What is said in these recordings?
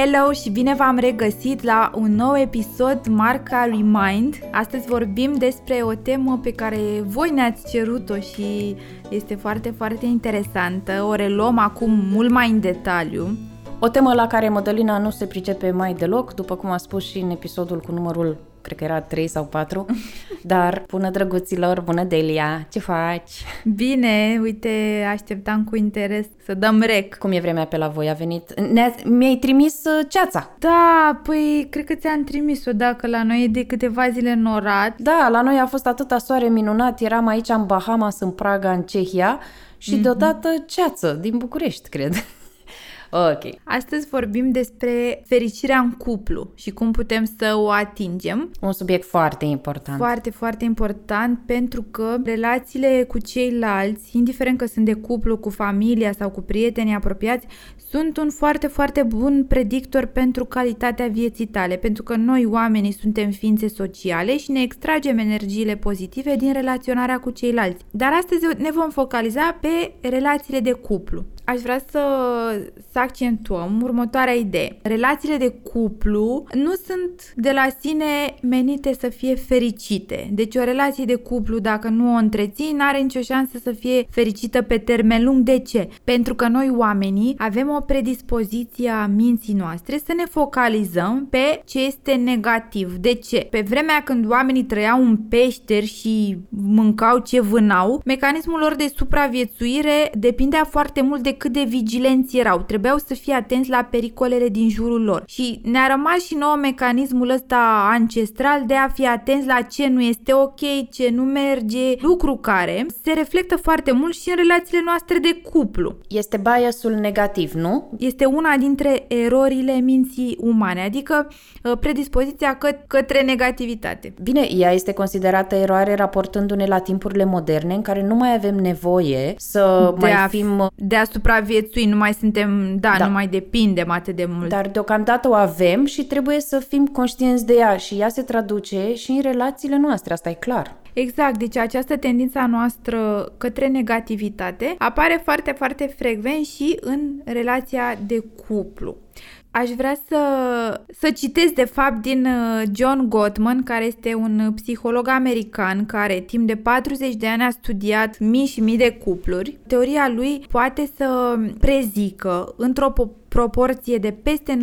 Hello și bine v-am regăsit la un nou episod marca Remind. Astăzi vorbim despre o temă pe care voi ne-ați cerut-o și este foarte, foarte interesantă. O reluăm acum mult mai în detaliu. O temă la care Mădălina nu se pricepe mai deloc, după cum a spus și în episodul cu numărul cred că era 3 sau 4, dar bună drăguților, bună Delia, ce faci? Bine, uite, așteptam cu interes să dăm rec. Cum e vremea pe la voi? A venit... Mi-ai trimis uh, ceața. Da, păi cred că ți-am trimis-o, dacă la noi e de câteva zile norat. Da, la noi a fost atâta soare minunat, eram aici în Bahamas, în Praga, în Cehia și mm-hmm. deodată ceață din București, cred. Ok. Astăzi vorbim despre fericirea în cuplu și cum putem să o atingem. Un subiect foarte important. Foarte, foarte important pentru că relațiile cu ceilalți, indiferent că sunt de cuplu, cu familia sau cu prietenii apropiați, sunt un foarte, foarte bun predictor pentru calitatea vieții tale, pentru că noi oamenii suntem ființe sociale și ne extragem energiile pozitive din relaționarea cu ceilalți. Dar astăzi ne vom focaliza pe relațiile de cuplu aș vrea să, să accentuăm următoarea idee. Relațiile de cuplu nu sunt de la sine menite să fie fericite. Deci o relație de cuplu, dacă nu o întreții, nu are nicio șansă să fie fericită pe termen lung. De ce? Pentru că noi oamenii avem o predispoziție a minții noastre să ne focalizăm pe ce este negativ. De ce? Pe vremea când oamenii trăiau în peșteri și mâncau ce vânau, mecanismul lor de supraviețuire depindea foarte mult de cât de vigilenți erau. Trebuiau să fie atenți la pericolele din jurul lor. Și ne-a rămas și nou mecanismul ăsta ancestral de a fi atenți la ce nu este ok, ce nu merge, lucru care se reflectă foarte mult și în relațiile noastre de cuplu. Este biasul negativ, nu? Este una dintre erorile minții umane, adică uh, predispoziția că- către negativitate. Bine, ea este considerată eroare raportându-ne la timpurile moderne în care nu mai avem nevoie să de mai a, fim... De a supraviețui, nu mai suntem, da, da, nu mai depindem atât de mult. Dar deocamdată o avem și trebuie să fim conștienți de ea și ea se traduce și în relațiile noastre, asta e clar. Exact, deci această tendință noastră către negativitate apare foarte, foarte frecvent și în relația de cuplu. Aș vrea să, să citesc de fapt din uh, John Gottman, care este un psiholog american care timp de 40 de ani a studiat mii și mii de cupluri. Teoria lui poate să prezică într-o proporție de peste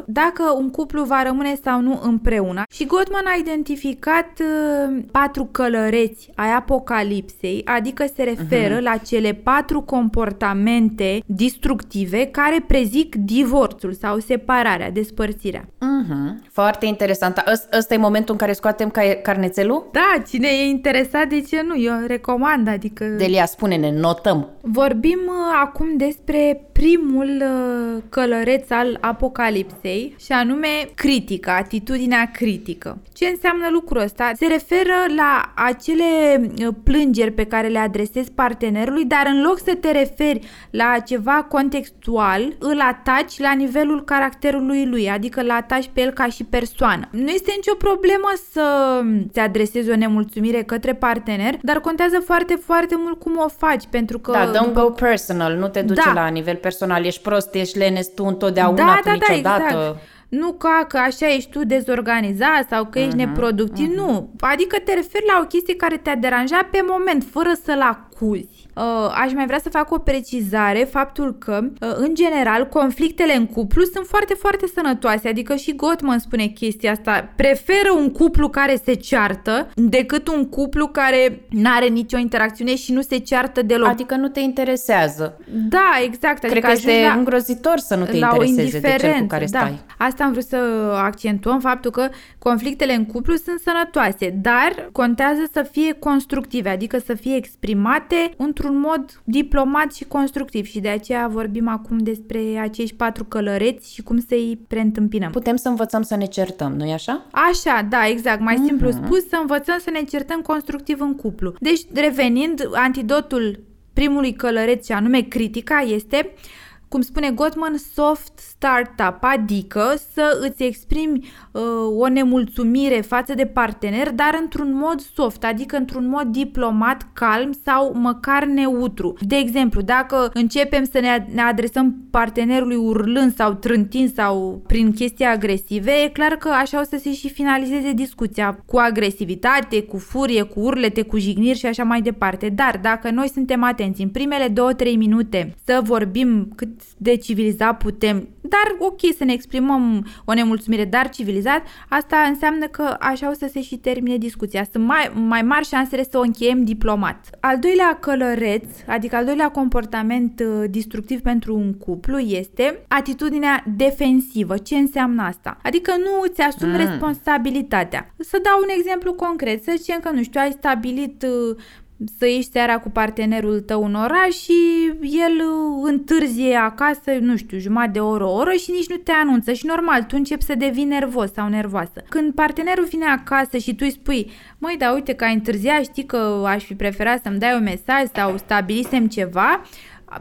90% dacă un cuplu va rămâne sau nu împreună. Și Gottman a identificat uh, patru călăreți ai apocalipsei, adică se referă uh-huh. la cele patru comportamente destructive care prezic divorțul sau separarea, despărțirea. Uh-huh. Foarte interesant. Ăsta e momentul în care scoatem carnețelul? Da, cine e interesat, de ce nu? Eu recomand, adică... Delia, spune-ne, notăm. Vorbim uh, acum despre primul uh, călăreț al apocalipsei și anume critica, atitudinea critică. Ce înseamnă lucrul ăsta? Se referă la acele uh, plângeri pe care le adresezi partenerului, dar în loc să te referi la ceva contextual, îl ataci la nivelul caracterului lui, adică îl ataci pe el ca și persoană. Nu este nicio problemă să ți adresezi o nemulțumire către partener, dar contează foarte, foarte mult cum o faci, pentru că... Da, don't go personal, nu te duce da. la nivel personal, ești prost, ești lenes tu întotdeauna, da, tu da, niciodată. Da, exact. Nu ca că așa ești tu dezorganizat sau că ești uh-huh, neproductiv, uh-huh. nu. Adică te referi la o chestie care te-a deranjat pe moment, fără să-l acuzi. Uh, aș mai vrea să fac o precizare, faptul că, uh, în general, conflictele în cuplu sunt foarte, foarte sănătoase, adică și Gottman spune chestia asta, preferă un cuplu care se ceartă decât un cuplu care nu are nicio interacțiune și nu se ceartă deloc. Adică nu te interesează. Da, exact. Adică Cred că este la, îngrozitor să nu te intereseze de cel cu care da. stai. Asta am vrut să accentuăm, faptul că conflictele în cuplu sunt sănătoase, dar contează să fie constructive, adică să fie exprimate rezolvate într-un mod diplomat și constructiv și de aceea vorbim acum despre acești patru călăreți și cum să-i preîntâmpinăm. Putem să învățăm să ne certăm, nu-i așa? Așa, da, exact. Mai mm-hmm. simplu spus, să învățăm să ne certăm constructiv în cuplu. Deci, revenind, antidotul primului călăreț și anume critica este cum spune Gottman, soft startup, adică să îți exprimi uh, o nemulțumire față de partener, dar într-un mod soft, adică într-un mod diplomat, calm sau măcar neutru. De exemplu, dacă începem să ne, ne adresăm partenerului urlând sau trântind sau prin chestii agresive, e clar că așa o să se și finalizeze discuția cu agresivitate, cu furie, cu urlete, cu jigniri și așa mai departe. Dar dacă noi suntem atenți în primele 2-3 minute să vorbim cât de civilizat putem, dar ok să ne exprimăm o nemulțumire, dar civilizat, asta înseamnă că așa o să se și termine discuția. Sunt mai, mai mari șansele să o încheiem diplomat. Al doilea călăreț, adică al doilea comportament uh, destructiv pentru un cuplu este atitudinea defensivă. Ce înseamnă asta? Adică nu îți asumi mm. responsabilitatea. Să dau un exemplu concret. Să zicem că, nu știu, ai stabilit uh, să ieși seara cu partenerul tău în oraș și el uh, întârzie acasă, nu știu, jumătate de oră, o oră și nici nu te anunță și normal, tu începi să devii nervos sau nervoasă. Când partenerul vine acasă și tu îi spui, măi, da, uite că ai întârziat, știi că aș fi preferat să-mi dai un mesaj sau stabilisem ceva,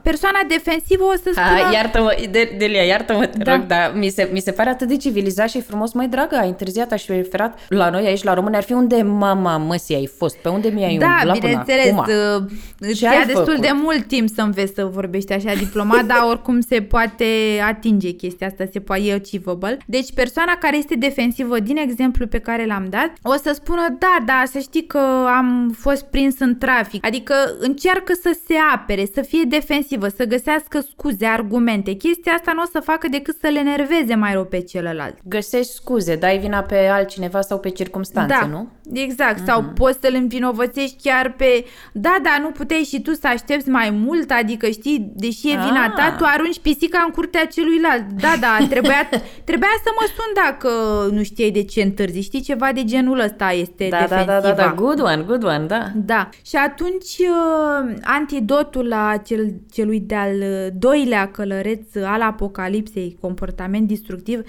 persoana defensivă o să spună... A, iartă-mă, Delia, iartă-mă, te da. rog, dar mi se, mi se pare atât de civilizat și frumos. Mai dragă, ai întârziat, aș fi preferat la noi aici, la români, ar fi unde mama măsii ai fost, pe unde mi-ai da, umblat bineînțeles, până acum? Uh, îți ia destul făcut? de mult timp să înveți să vorbești așa diplomat, dar oricum se poate atinge chestia asta, se poate e achievable. Deci persoana care este defensivă, din exemplu pe care l-am dat, o să spună, da, da, să știi că am fost prins în trafic, adică încearcă să se apere, să fie defensivă, să găsească găsească scuze, argumente. Chestia asta nu o să facă decât să le nerveze mai rău pe celălalt. Găsești scuze, dai vina pe altcineva sau pe circunstanțe, da, nu? exact. Mm-hmm. Sau poți să-l învinovățești chiar pe... Da, da, nu puteai și tu să aștepți mai mult, adică știi, deși e vina ah. ta, tu arunci pisica în curtea celuilalt. Da, da, trebuia, trebuia să mă sun dacă nu știai de ce întârzi. Știi, ceva de genul ăsta este da, defensiva. Da, da, da, da, good one, good one, da. Da, și atunci uh, antidotul la cel, celui de-al doilea călăreț al apocalipsei, comportament destructiv,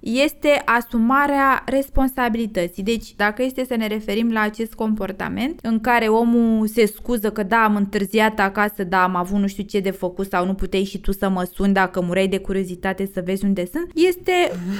este asumarea responsabilității. Deci, dacă este să ne referim la acest comportament în care omul se scuză că da, am întârziat acasă, da, am avut nu știu ce de făcut sau nu puteai și tu să mă suni dacă mureai de curiozitate să vezi unde sunt, este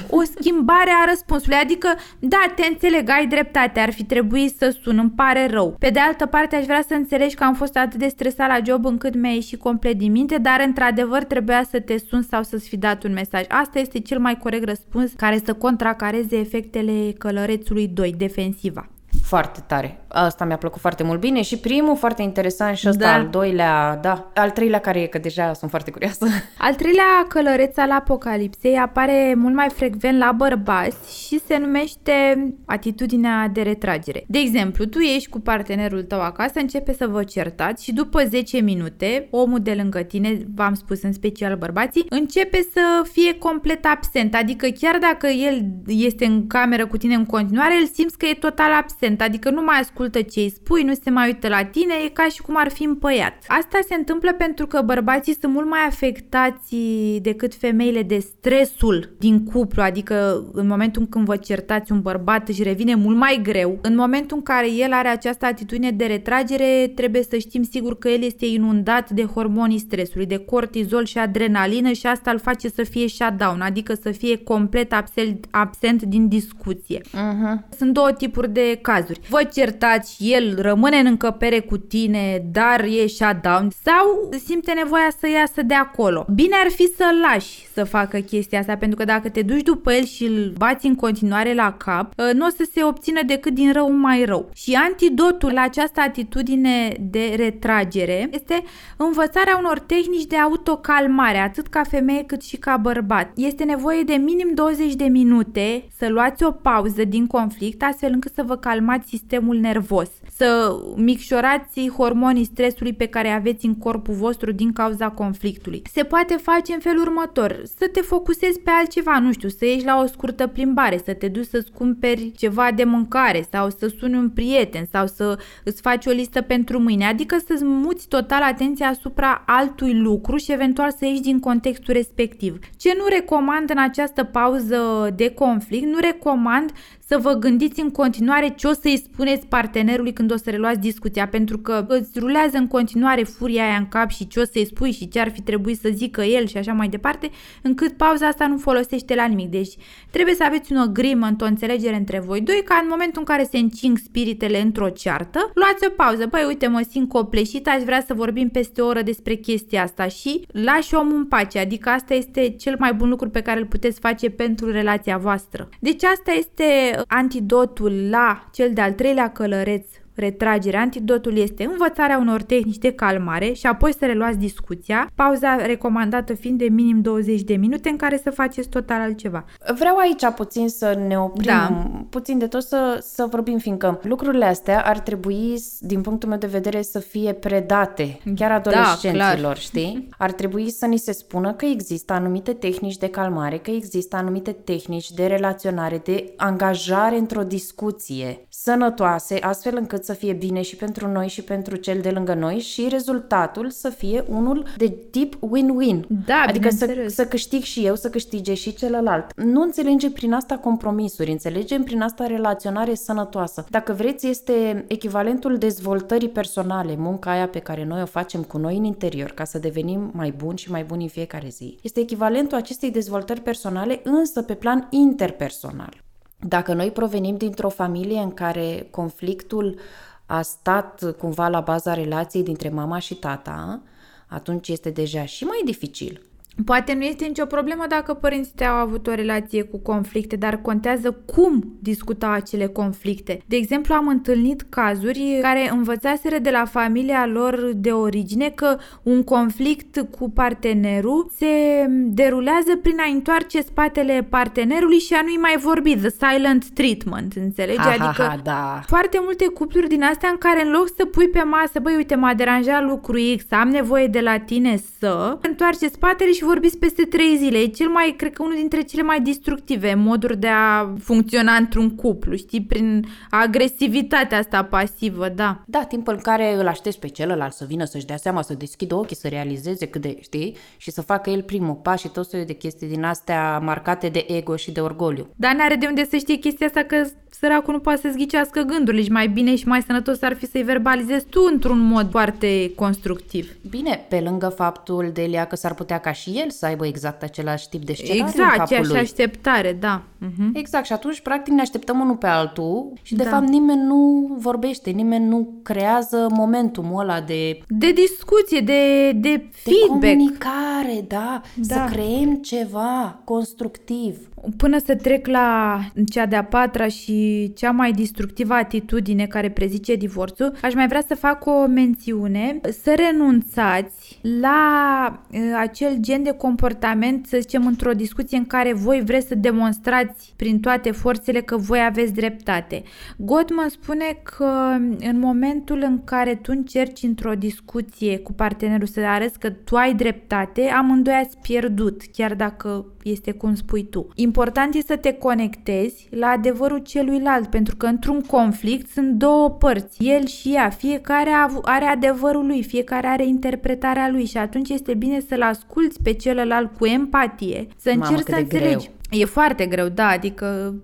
o schimbare a răspunsului. Adică, da, te înțeleg, ai dreptate, ar fi trebuit să sun, îmi pare rău. Pe de altă parte, aș vrea să înțelegi că am fost atât de stresat la job încât mi-a ieșit complet din minte, dar într-adevăr trebuia să te sun sau să-ți fi dat un mesaj. Asta este cel mai corect răspuns care să contracareze efectele călărețului 2, defensiva. Foarte tare. Asta mi-a plăcut foarte mult bine și primul foarte interesant și ăsta da. al doilea, da. Al treilea care e, că deja sunt foarte curioasă. Al treilea călăreț al apocalipsei apare mult mai frecvent la bărbați și se numește atitudinea de retragere. De exemplu, tu ești cu partenerul tău acasă, începe să vă certați și după 10 minute, omul de lângă tine, v-am spus în special bărbații, începe să fie complet absent, adică chiar dacă el este în cameră cu tine în continuare, el simți că e total absent, adică nu mai ascultă ascultă ce îi spui, nu se mai uită la tine, e ca și cum ar fi împăiat. Asta se întâmplă pentru că bărbații sunt mult mai afectați decât femeile de stresul din cuplu, adică în momentul când vă certați un bărbat își revine mult mai greu. În momentul în care el are această atitudine de retragere, trebuie să știm sigur că el este inundat de hormonii stresului, de cortizol și adrenalină și asta îl face să fie shutdown, adică să fie complet absent, absent din discuție. Uh-huh. Sunt două tipuri de cazuri. Vă certați și el rămâne în încăpere cu tine, dar e shutdown sau simte nevoia să iasă de acolo. Bine ar fi să-l lași să facă chestia asta, pentru că dacă te duci după el și îl bați în continuare la cap, ă, nu o să se obțină decât din rău mai rău. Și antidotul la această atitudine de retragere este învățarea unor tehnici de autocalmare, atât ca femeie cât și ca bărbat. Este nevoie de minim 20 de minute să luați o pauză din conflict, astfel încât să vă calmați sistemul nervos nervos, să micșorați hormonii stresului pe care aveți în corpul vostru din cauza conflictului. Se poate face în felul următor, să te focusezi pe altceva, nu știu, să ieși la o scurtă plimbare, să te duci să-ți cumperi ceva de mâncare sau să suni un prieten sau să îți faci o listă pentru mâine, adică să-ți muți total atenția asupra altui lucru și eventual să ieși din contextul respectiv. Ce nu recomand în această pauză de conflict, nu recomand să vă gândiți în continuare ce o să-i spuneți partenerului când o să reluați discuția, pentru că îți rulează în continuare furia aia în cap și ce o să-i spui și ce ar fi trebuit să zică el și așa mai departe, încât pauza asta nu folosește la nimic. Deci trebuie să aveți un agreement, o înțelegere între voi doi, ca în momentul în care se încing spiritele într-o ceartă, luați o pauză. Băi, uite, mă simt copleșit, aș vrea să vorbim peste o oră despre chestia asta și lași omul în pace, adică asta este cel mai bun lucru pe care îl puteți face pentru relația voastră. Deci asta este antidotul la cel de-al treilea călăreț retragere. Antidotul este învățarea unor tehnici de calmare și apoi să reluați discuția, pauza recomandată fiind de minim 20 de minute în care să faceți total altceva. Vreau aici puțin să ne oprim, da. puțin de tot să, să vorbim, fiindcă lucrurile astea ar trebui, din punctul meu de vedere, să fie predate chiar da, adolescenților, da, știi? Ar trebui să ni se spună că există anumite tehnici de calmare, că există anumite tehnici de relaționare, de angajare într-o discuție sănătoase, astfel încât să fie bine și pentru noi și pentru cel de lângă noi și rezultatul să fie unul de tip win-win. Da, adică să, să câștig și eu, să câștige și celălalt. Nu înțelegem prin asta compromisuri, înțelegem prin asta relaționare sănătoasă. Dacă vreți, este echivalentul dezvoltării personale, munca aia pe care noi o facem cu noi în interior ca să devenim mai buni și mai buni în fiecare zi. Este echivalentul acestei dezvoltări personale, însă pe plan interpersonal. Dacă noi provenim dintr-o familie în care conflictul a stat cumva la baza relației dintre mama și tata, atunci este deja și mai dificil. Poate nu este nicio problemă dacă părinții tăi au avut o relație cu conflicte, dar contează cum discuta acele conflicte. De exemplu, am întâlnit cazuri care învățaseră de la familia lor de origine că un conflict cu partenerul se derulează prin a întoarce spatele partenerului și a nu-i mai vorbi, the silent treatment, înțelegi? Ha, adică ha, ha, da. foarte multe cupluri din astea în care în loc să pui pe masă, băi, uite, m-a deranjat lucru X, am nevoie de la tine să, întoarce spatele și vorbiți peste trei zile. E cel mai, cred că unul dintre cele mai destructive moduri de a funcționa într-un cuplu, știi, prin agresivitatea asta pasivă, da. Da, timpul în care îl aștepți pe celălalt să vină să-și dea seama, să deschidă ochii, să realizeze cât de, știi, și să facă el primul pas și tot soiul de chestii din astea marcate de ego și de orgoliu. Dar n-are de unde să știe chestia asta că săracul nu poate să-ți ghicească gândurile și mai bine și mai sănătos ar fi să-i verbalizezi tu într-un mod foarte constructiv. Bine, pe lângă faptul, Delia, că s-ar putea ca și el să aibă exact același tip de scenariu Exact, în capul aceeași lui. așteptare, da. Uh-huh. Exact, și atunci, practic, ne așteptăm unul pe altul și, de Da. fapt, nimeni nu vorbește, nimeni nu creează momentumul ăla de, De discuție, de, de de feedback. comunicare, da, Da. să creăm ceva constructiv. Până să trec la cea de-a patra și cea mai destructivă atitudine care prezice divorțul, aș mai vrea să fac o mențiune, să renunțați la uh, acel gen de comportament, să zicem, într-o discuție în care voi vreți să demonstrați prin toate forțele că voi aveți dreptate. Gottman spune că în momentul în care tu încerci într-o discuție cu partenerul să arăți că tu ai dreptate, amândoi ați pierdut, chiar dacă este cum spui tu. Important este să te conectezi la adevărul celuilalt, pentru că într-un conflict sunt două părți, el și ea, fiecare a avu- are adevărul lui, fiecare are interpretarea lui și atunci este bine să-l asculți pe celălalt cu empatie, să Mamă, încerci cât să de greu. Înțelegi. E foarte greu, da, adică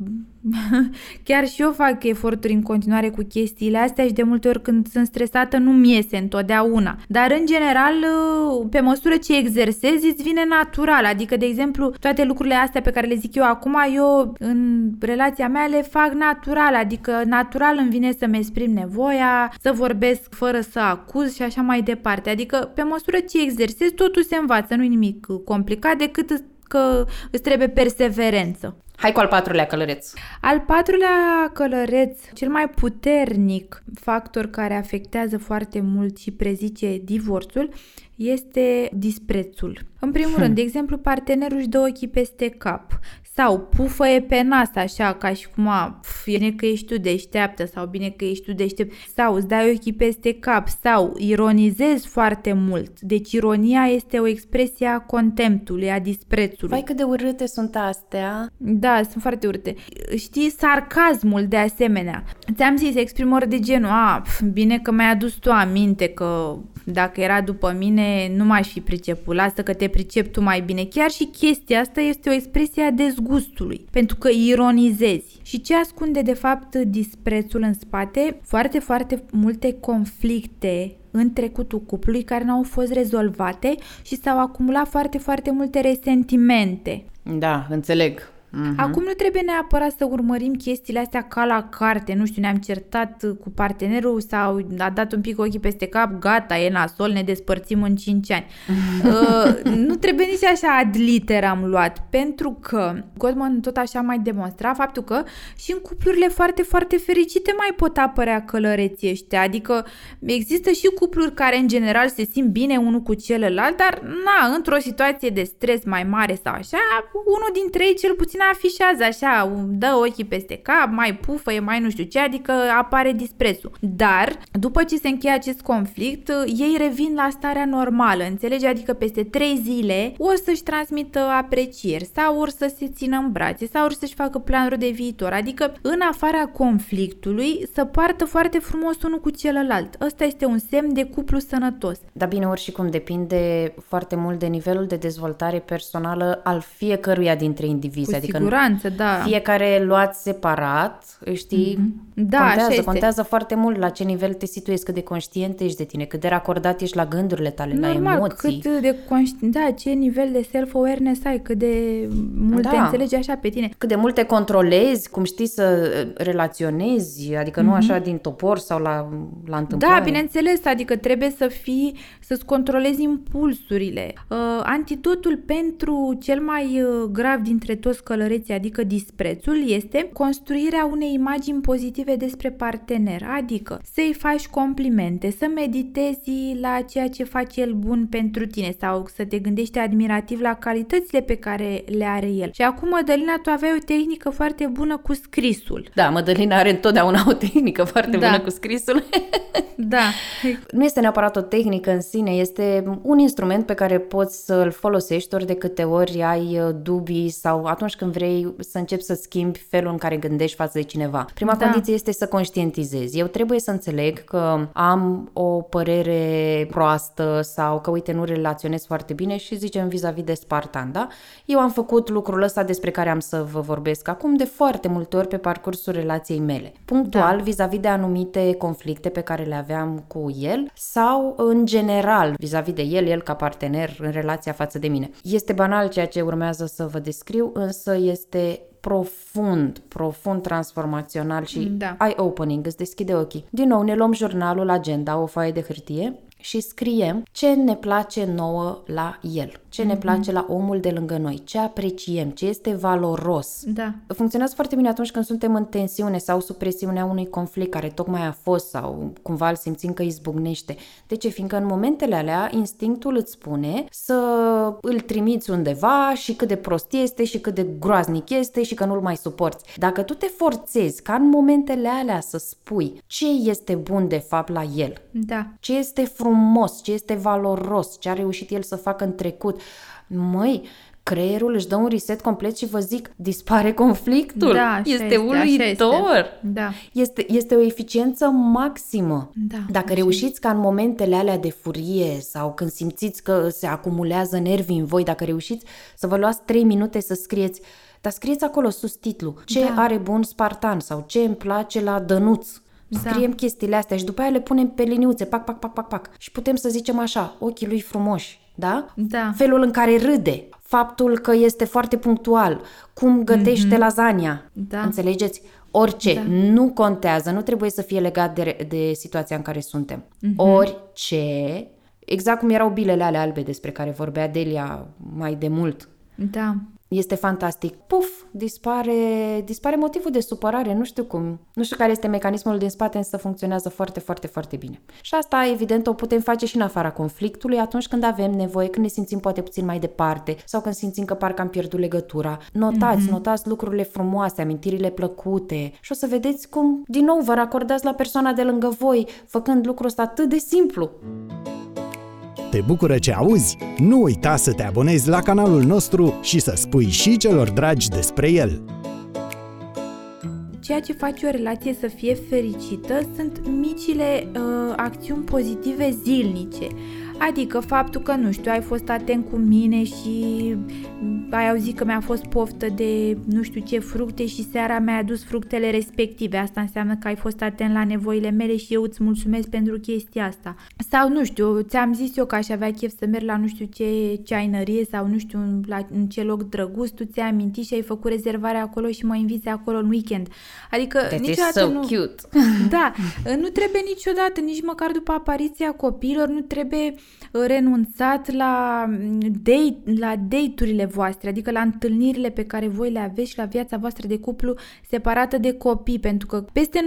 chiar și eu fac eforturi în continuare cu chestiile astea și de multe ori când sunt stresată nu-mi iese întotdeauna. Dar în general, pe măsură ce exersezi, îți vine natural. Adică, de exemplu, toate lucrurile astea pe care le zic eu acum, eu în relația mea le fac natural. Adică natural îmi vine să-mi exprim nevoia, să vorbesc fără să acuz și așa mai departe. Adică, pe măsură ce exersezi, totul se învață. Nu-i nimic complicat decât că îți trebuie perseverență. Hai cu al patrulea călăreț. Al patrulea călăreț, cel mai puternic factor care afectează foarte mult și prezice divorțul, este disprețul. În primul rând, de exemplu, partenerul își dă ochii peste cap sau pufăie pe nas, așa, ca și cum a, pf, bine că ești tu deșteaptă sau bine că ești tu deștept, sau îți dai ochii peste cap, sau ironizezi foarte mult. Deci ironia este o expresie a contemptului, a disprețului. Vai cât de urâte sunt astea. Da, sunt foarte urâte. Știi, sarcasmul de asemenea. Ți-am zis, exprimări de genul, a, pf, bine că mi-ai adus tu aminte că dacă era după mine nu m-aș fi priceput, lasă că te pricep tu mai bine. Chiar și chestia asta este o expresie a dezgustului, pentru că ironizezi. Și ce ascunde de fapt disprețul în spate? Foarte, foarte multe conflicte în trecutul cuplului care n-au fost rezolvate și s-au acumulat foarte, foarte multe resentimente. Da, înțeleg. Uh-huh. Acum nu trebuie neapărat să urmărim chestiile astea ca la carte, nu știu, ne-am certat cu partenerul sau a dat un pic ochii peste cap, gata, e nasol, ne despărțim în 5 ani. uh, nu trebuie nici așa ad literam luat, pentru că Goldman tot așa mai demonstra faptul că și în cuplurile foarte, foarte fericite mai pot apărea călăreții ăștia, adică există și cupluri care în general se simt bine unul cu celălalt, dar na, într-o situație de stres mai mare sau așa, unul dintre ei cel puțin afișează așa, dă ochii peste cap, mai pufă, e mai nu știu ce, adică apare disprețul. Dar, după ce se încheie acest conflict, ei revin la starea normală, înțelegi? Adică peste trei zile o să-și transmită aprecieri sau or să se țină în brațe sau or să-și facă planuri de viitor. Adică, în afara conflictului, să poartă foarte frumos unul cu celălalt. Ăsta este un semn de cuplu sănătos. Dar bine, ori și cum depinde foarte mult de nivelul de dezvoltare personală al fiecăruia dintre indivizi. Cu adică siguranță, da. Fiecare luat separat, știi, Mm-hmm. Da, contează, așa este. contează foarte mult la ce nivel te situezi, cât de conștient ești de tine, cât de racordat ești la gândurile tale, Normal, la emoții. cât de conști... da, ce nivel de self-awareness ai, cât de mult Da. te înțelegi așa pe tine. Cât de mult te controlezi, cum știi să uh, relaționezi, adică nu așa din topor sau la, la întâmplare. Mhm. Da, bineînțeles, adică trebuie să fii, să-ți controlezi impulsurile. Uh, antidotul pentru cel mai uh, grav dintre toți călăreții, adică disprețul, este construirea unei imagini pozitive despre partener, adică să-i faci complimente, să meditezi la ceea ce face el bun pentru tine sau să te gândești admirativ la calitățile pe care le are el. Și acum, Mădălina, tu aveai o tehnică foarte bună cu scrisul. Da, Mădălina are întotdeauna o tehnică foarte Da. bună cu scrisul. Da, nu este neapărat o tehnică în sine, este un instrument pe care poți să-l folosești ori de câte ori ai uh, dubii sau atunci când vrei să începi să schimbi felul în care gândești față de cineva. Prima Da. condiție este să conștientizezi. Eu trebuie să înțeleg că am o părere proastă sau că, uite, nu relaționez foarte bine și zicem vis-a-vis de Spartan, da? Eu am făcut lucrul ăsta despre care am să vă vorbesc acum de foarte multe ori pe parcursul relației mele. Punctual, Da. vis-a-vis de anumite conflicte pe care le aveam cu el sau în general vis-a-vis de el, el ca partener în relația față de mine. Este banal ceea ce urmează să vă descriu, însă este profund, profund transformațional și Da. eye-opening, îți deschide ochii. Din nou, ne luăm jurnalul, agenda, o foaie de hârtie și scriem ce ne place nouă la el, ce ne place la omul de lângă noi, ce apreciem, ce este valoros. da. Funcționează foarte bine atunci când suntem în tensiune sau sub presiunea unui conflict care tocmai a fost sau cumva îl simțim că izbucnește. De ce? Fiindcă în momentele alea instinctul îți spune să îl trimiți undeva și cât de prost este și cât de groaznic este și că nu-l mai suporți. Dacă tu te forțezi ca în momentele alea să spui ce este bun de fapt la el, Da. ce este frumos, ce este valoros, ce a reușit el să facă în trecut. Măi, creierul își dă un reset complet și vă zic, dispare conflictul. Da, așa este, este, așa uluitor. este. Da. Este, este o eficiență maximă. Da, Dacă așa reușiți ca în momentele alea de furie sau când simțiți că se acumulează nervi în voi, dacă reușiți să vă luați 3 minute să scrieți, dar scrieți acolo sus titlu, ce Da. are bun Spartan sau ce îmi place la Dănuț. Da. Scriem chestiile astea și după aia le punem pe liniuțe, pac, pac, pac, pac, pac. Și putem să zicem așa, ochii lui frumoși, da? Da. Felul în care râde, faptul că este foarte punctual, cum gătește lasagna, Da. înțelegeți? Orice, da. nu contează, nu trebuie să fie legat de, de situația în care suntem. Orice, exact cum erau bilele alea albe despre care vorbea Delia mai de mult. Da. Este fantastic. Puf, dispare, dispare motivul de supărare, nu știu cum. Nu știu care este mecanismul din spate, însă funcționează foarte, foarte, foarte bine. Și asta, evident, o putem face și în afara conflictului, atunci când avem nevoie, când ne simțim poate puțin mai departe sau când simțim că parcă am pierdut legătura. Notați, mm-hmm. notați lucrurile frumoase, amintirile plăcute și o să vedeți cum, din nou, vă racordați la persoana de lângă voi, făcând lucrul ăsta atât de simplu. Te bucură ce auzi? Nu uita să te abonezi la canalul nostru și să spui și celor dragi despre el. Ceea ce face o relație să fie fericită sunt micile uh, acțiuni pozitive zilnice. Adică faptul că, nu știu, ai fost atent cu mine și ai auzit că mi-a fost poftă de nu știu ce fructe și seara mi-ai adus fructele respective. Asta înseamnă că ai fost atent la nevoile mele și eu îți mulțumesc pentru chestia asta. Sau, nu știu, ți-am zis eu că aș avea chef să merg la nu știu ce ceainărie sau nu știu la, în ce loc drăguț, tu ți-ai amintit și ai făcut rezervarea acolo și mă inviți acolo în weekend. Adică That niciodată so nu... cute. Da, nu trebuie niciodată, nici măcar după apariția copiilor, nu trebuie renunțat la, date, la date-urile voastre, adică la întâlnirile pe care voi le aveți și la viața voastră de cuplu separată de copii, pentru că peste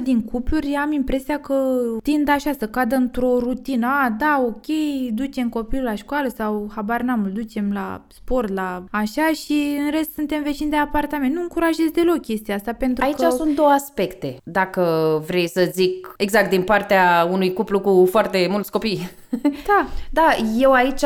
90% din cupluri am impresia că tind așa să cadă într-o rutină. A, da, ok, ducem copilul la școală sau habar n-am, îl ducem la sport, la așa și în rest suntem vecini de apartament. Nu încurajez deloc chestia asta pentru Aici că... sunt două aspecte. Dacă vrei să zic exact din partea unui cuplu cu foarte mulți copii. Da. Da, eu aici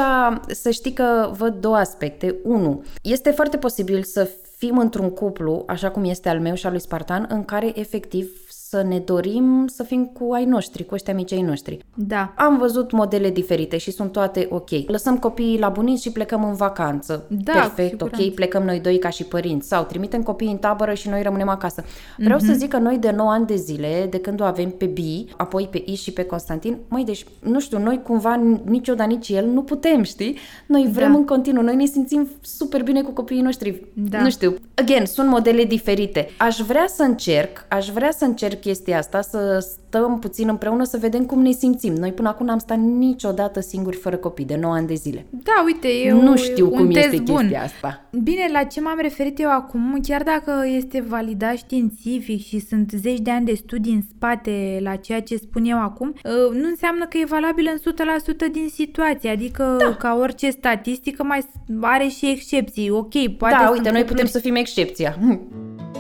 să știi că văd două aspecte. Unu, este foarte posibil să fim într-un cuplu, așa cum este al meu și al lui Spartan, în care efectiv să ne dorim să fim cu ai noștri, cu ăștia mici ai noștri. Da. Am văzut modele diferite și sunt toate ok. Lăsăm copiii la bunici și plecăm în vacanță. Da, Perfect, cu ok, siguranță. plecăm noi doi ca și părinți. Sau trimitem copiii în tabără și noi rămânem acasă. Vreau Mhm. să zic că noi de 9 ani de zile, de când o avem pe Bi, apoi pe I și pe Constantin, măi, deci, nu știu, noi cumva nici eu, dar nici el, nu putem, știi? Noi vrem Da. în continuu, noi ne simțim super bine cu copiii noștri. Da. Nu știu, again, sunt modele diferite. Aș vrea să încerc, aș vrea să încerc chestia asta, să stăm puțin împreună să vedem cum ne simțim. Noi până acum n-am stat niciodată singuri fără copii, de 9 ani de zile. Da, uite, e nu un- știu un cum test este bun. chestia asta. Bine, la ce m-am referit eu acum, chiar dacă este validat științific și sunt zeci de ani de studii în spate la ceea ce spun eu acum, uh, nu înseamnă că e valabil în 100% din situație, adică da. ca orice statistică mai are și excepții. Ok, poate da, sunt uite, noi putem cupluri- să fim excepția.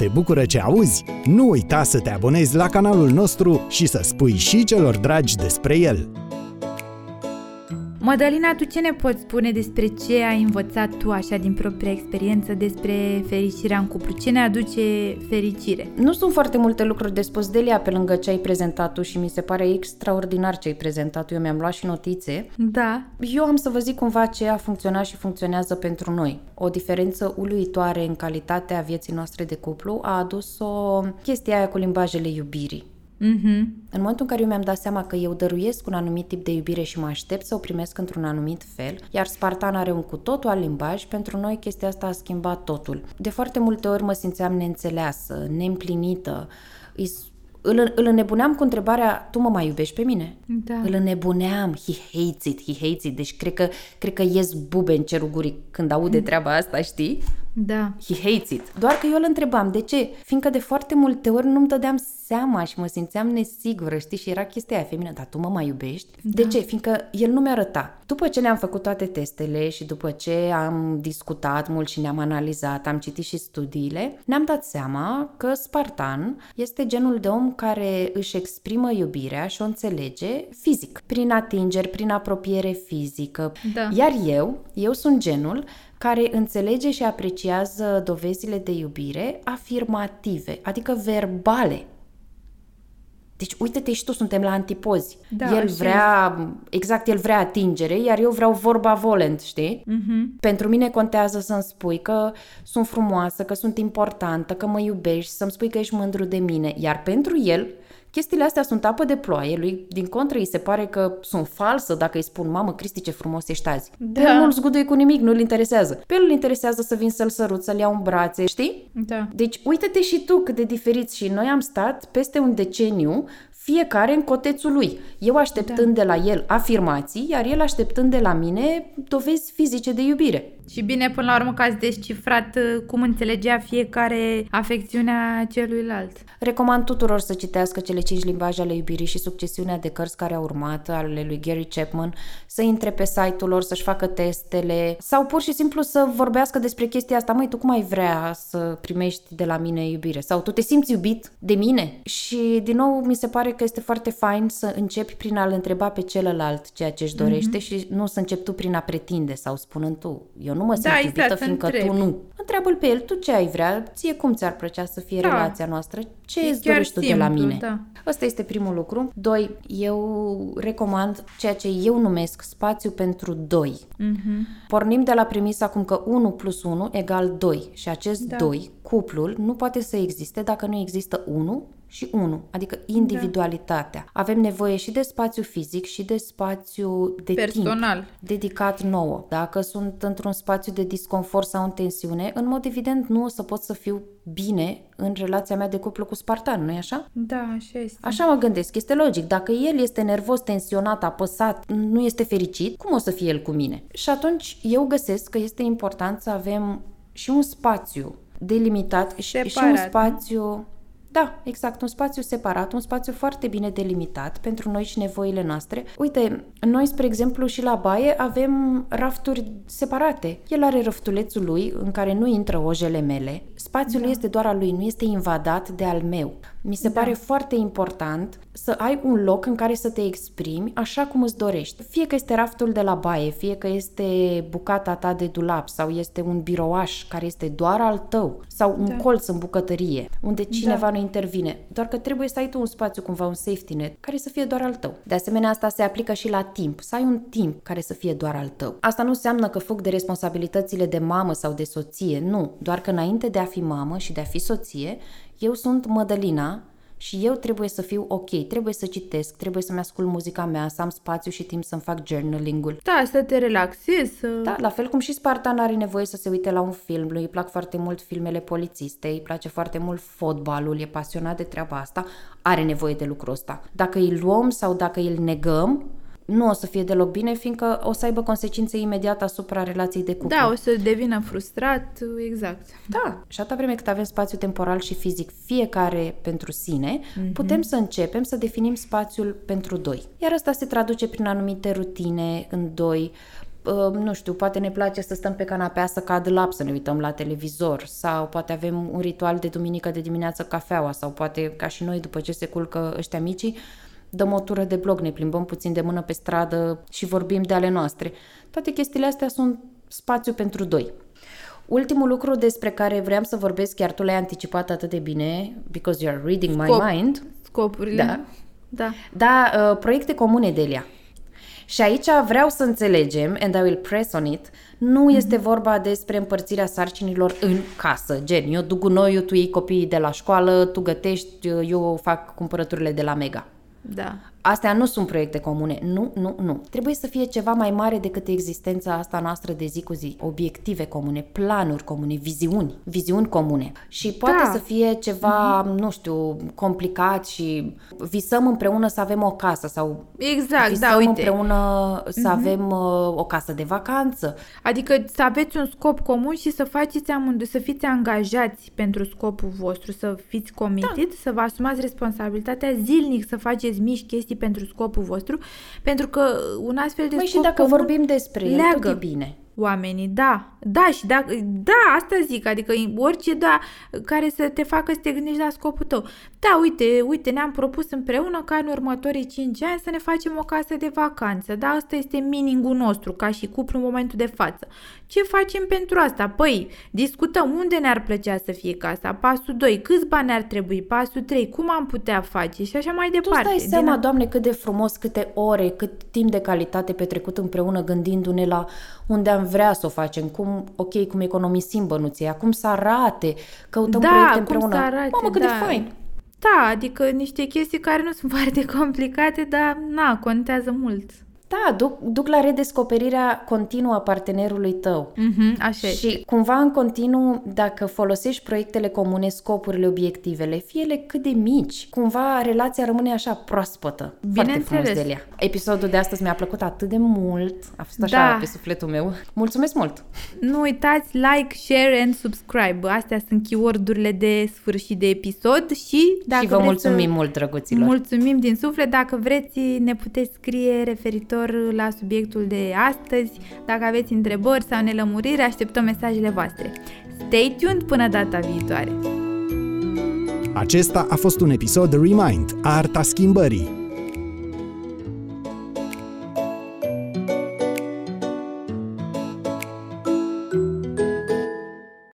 Te bucură ce auzi? Nu uita să te abonezi la canalul nostru și să spui și celor dragi despre el. Mădălina, tu ce ne poți spune despre ce ai învățat tu așa din propria experiență despre fericirea în cuplu? Ce ne aduce fericire? Nu sunt foarte multe lucruri de spus, Delia, pe lângă ce ai prezentat tu și mi se pare extraordinar ce ai prezentat tu. Eu mi-am luat și notițe. Da, Eu am să vă zic cumva ce a funcționat și funcționează pentru noi. O diferență uluitoare în calitatea vieții noastre de cuplu a adus-o chestia aia cu limbajele iubirii. Mhm, În momentul în care eu mi-am dat seama că eu dăruiesc un anumit tip de iubire și mă aștept să o primesc într-un anumit fel, iar Spartan are un cu totul alt limbaj, pentru noi chestia asta a schimbat totul. De foarte multe ori mă simțeam neînțeleasă, neîmplinită, îi, îl, îl înnebuneam cu întrebarea, tu mă mai iubești pe mine? Da. Îl înnebuneam, he hates it, he hates it, deci cred că, cred că ies bube în cerul gurii când aude treaba asta, știi? Da. He hates it. Doar că eu îl întrebam, de ce? Fiindcă de foarte multe ori nu-mi dădeam seama și mă simțeam nesigură, știi? Și era chestia aia feminină, dar tu mă mai iubești? Da. De ce? Fiindcă el nu mi-arăta. După ce ne-am făcut toate testele și după ce am discutat mult și ne-am analizat, am citit și studiile, ne-am dat seama că Spartan este genul de om care își exprimă iubirea și o înțelege fizic, prin atingeri, prin apropiere fizică. Da. Iar eu, eu sunt genul care înțelege și apreciază dovezile de iubire afirmative, adică verbale. Deci uite-te și tu, suntem la antipozi. Da, el așa vrea, exact, el vrea atingere, iar eu vreau vorba volent, știi? Mhm. Pentru mine contează să-mi spui că sunt frumoasă, că sunt importantă, că mă iubești, să-mi spui că ești mândru de mine. Iar pentru el, chestiile astea sunt apă de ploaie. Lui, din contră, îi se pare că sunt falsă dacă îi spun, mamă, Cristi, ce frumos ești azi. Da. Pe el nu-l zguduie cu nimic, nu-l interesează. Pe el îl interesează să vin să-l sărut, să-l iau în brațe, știi? Da. Deci uite-te și tu cât de diferiți și noi am stat peste un deceniu fiecare în cotețul lui. Eu așteptând da. de la el afirmații, iar el așteptând de la mine dovezi fizice de iubire. Și bine, până la urmă, că ați descifrat uh, cum înțelegea fiecare afecțiunea celuilalt. Recomand tuturor să citească cele cinci limbaje ale iubirii și succesiunea de cărți care au urmat, ale lui Gary Chapman, să intre pe site-ul lor, să-și facă testele sau pur și simplu să vorbească despre chestia asta. Măi, tu cum ai vrea să primești de la mine iubire? Sau tu te simți iubit de mine? Și, din nou, mi se pare că este foarte fain să începi prin a-l întreba pe celălalt ceea ce își dorește mm-hmm. și nu să începi tu prin a pretinde sau spunând tu, eu nu mă simt Da, iubită exact, fiindcă întrebi. tu nu. Întreabă-l pe el, tu ce ai vrea, ție cum ți-ar plăcea să fie Da. relația noastră, ce E îți chiar dorești tu de la simplu, mine. da. Ăsta este primul lucru. Doi, eu recomand ceea ce eu numesc spațiu pentru doi. Mm-hmm. Pornim de la premisa acum că 1 plus 1 egal 2 și acest Da. 2, cuplul, nu poate să existe dacă nu există 1 și 1, adică Da. individualitatea. Avem nevoie și de spațiu fizic și de spațiu de Personal. timp dedicat nouă. Dacă sunt într-un spațiu de disconfort sau în tensiune, în mod evident nu o să pot să fiu bine în relația mea de cuplu cu Spartan, nu-i așa? Da, așa este. Așa mă gândesc, este logic. Dacă el este nervos, tensionat, apăsat, nu este fericit, cum o să fie el cu mine? Și atunci eu găsesc că este important să avem și un spațiu delimitat și, și un Separat, nu? spațiu... Da, exact, un spațiu separat, un spațiu foarte bine delimitat pentru noi și nevoile noastre. Uite, noi, spre exemplu, și la baie avem rafturi separate. El are raftulețul lui în care nu intră ojele mele. Spațiul da. este doar al lui, nu este invadat de al meu. Mi se Da. pare foarte important să ai un loc în care să te exprimi așa cum îți dorești. Fie că este raftul de la baie, fie că este bucata ta de dulap sau este un birouaș care este doar al tău sau un Da. colț în bucătărie unde cineva Da. nu intervine. Doar că trebuie să ai tu un spațiu, cumva un safety net, care să fie doar al tău. De asemenea, asta se aplică și la timp. Să ai un timp care să fie doar al tău. Asta nu înseamnă că fug de responsabilitățile de mamă sau de soție, nu. Doar că înainte de a fi mamă și de a fi soție, eu sunt Mădălina și eu trebuie să fiu ok, trebuie să citesc, trebuie să-mi ascult muzica mea, să am spațiu și timp să-mi fac journaling-ul. Da, să te relaxezi, să... Da, la fel cum și Spartan are nevoie să se uite la un film, lui îi plac foarte mult filmele polițiste, îi place foarte mult fotbalul, e pasionat de treaba asta, are nevoie de lucrul ăsta. Dacă îi luăm sau dacă îl negăm, nu o să fie deloc bine, fiindcă o să aibă consecințe imediat asupra relației de cuplu. Da, o să devină frustrat, exact. Da, și atâta vreme cât avem spațiu temporal și fizic fiecare pentru sine, mm-hmm. putem să începem să definim spațiul pentru doi. Iar asta se traduce prin anumite rutine în doi, Uh, nu știu, poate ne place să stăm pe canapea să cadă lap, să ne uităm la televizor sau poate avem un ritual de duminică de dimineață cafeaua sau poate ca și noi după ce se culcă ăștia micii dăm o tură de blog, ne plimbăm puțin de mână pe stradă și vorbim de ale noastre. Toate chestiile astea sunt spațiu pentru doi. Ultimul lucru despre care vreau să vorbesc, chiar tu l-ai anticipat atât de bine, because you are reading my Scop. mind, Scopurile. Da. Da. da, uh, proiecte comune, Delia. Și aici vreau să înțelegem, and I will press on it, nu Mhm. este vorba despre împărțirea sarcinilor în casă, gen, eu duc gunoiul, tu iei copiii de la școală, tu gătești, eu fac cumpărăturile de la Mega. Da. Astea nu sunt proiecte comune. Nu, nu, nu. Trebuie să fie ceva mai mare decât existența asta noastră de zi cu zi. Obiective comune, planuri comune, viziuni, viziuni comune. Și poate Da. să fie ceva, nu știu, complicat și visăm împreună să avem o casă sau Exact, visăm da, uite. împreună să avem uh, o casă de vacanță. Adică să aveți un scop comun și să faceți amândoi, să fiți angajați pentru scopul vostru, să fiți committed, da. să vă asumați responsabilitatea zilnic să faceți mici chestii pentru scopul vostru, pentru că un astfel de Păi și scop dacă comun vorbim despre el, tot leagă. e bine. oamenii, da, da și da, da, asta zic, adică orice da care să te facă să te gândești la scopul tău. Da, uite, uite, ne-am propus împreună ca în următorii 5 ani să ne facem o casă de vacanță, da, asta este meaning-ul nostru ca și cuplu în momentul de față. Ce facem pentru asta? Păi, discutăm unde ne-ar plăcea să fie casa, pasul 2, câți bani ar trebui, pasul 3, cum am putea face și așa mai Tu departe. îți dai Din seama, a- Doamne, cât de frumos, câte ore, cât timp de calitate petrecut împreună gândindu-ne la unde am vrea să o facem, cum, ok, cum economisim bănuții, cum să arate, căutăm Da, proiecte cum împreună. să arate, Mamă, cât da. de fain! Da, adică niște chestii care nu sunt foarte complicate, dar na, contează mult. Da, duc, duc la redescoperirea continuă a partenerului tău. Mm-hmm, așa Și este. cumva în continuu, dacă folosești proiectele comune, scopurile, obiectivele, fie ele cât de mici, cumva relația rămâne așa proaspătă. Foarte Bineînțeles. frumos, Delia. Episodul de astăzi mi-a plăcut atât de mult, a fost așa Da. pe sufletul meu. Mulțumesc mult! Nu uitați like, share and subscribe. Astea sunt keyword-urile de sfârșit de episod și dacă și vă vreți mulțumim să... mult, drăguților! Mulțumim din suflet. Dacă vreți, ne puteți scrie referitor la subiectul de astăzi. Dacă aveți întrebări sau nelămuriri, așteptăm mesajele voastre. Stay tuned până data viitoare! Acesta a fost un episod Remind, Arta Schimbării,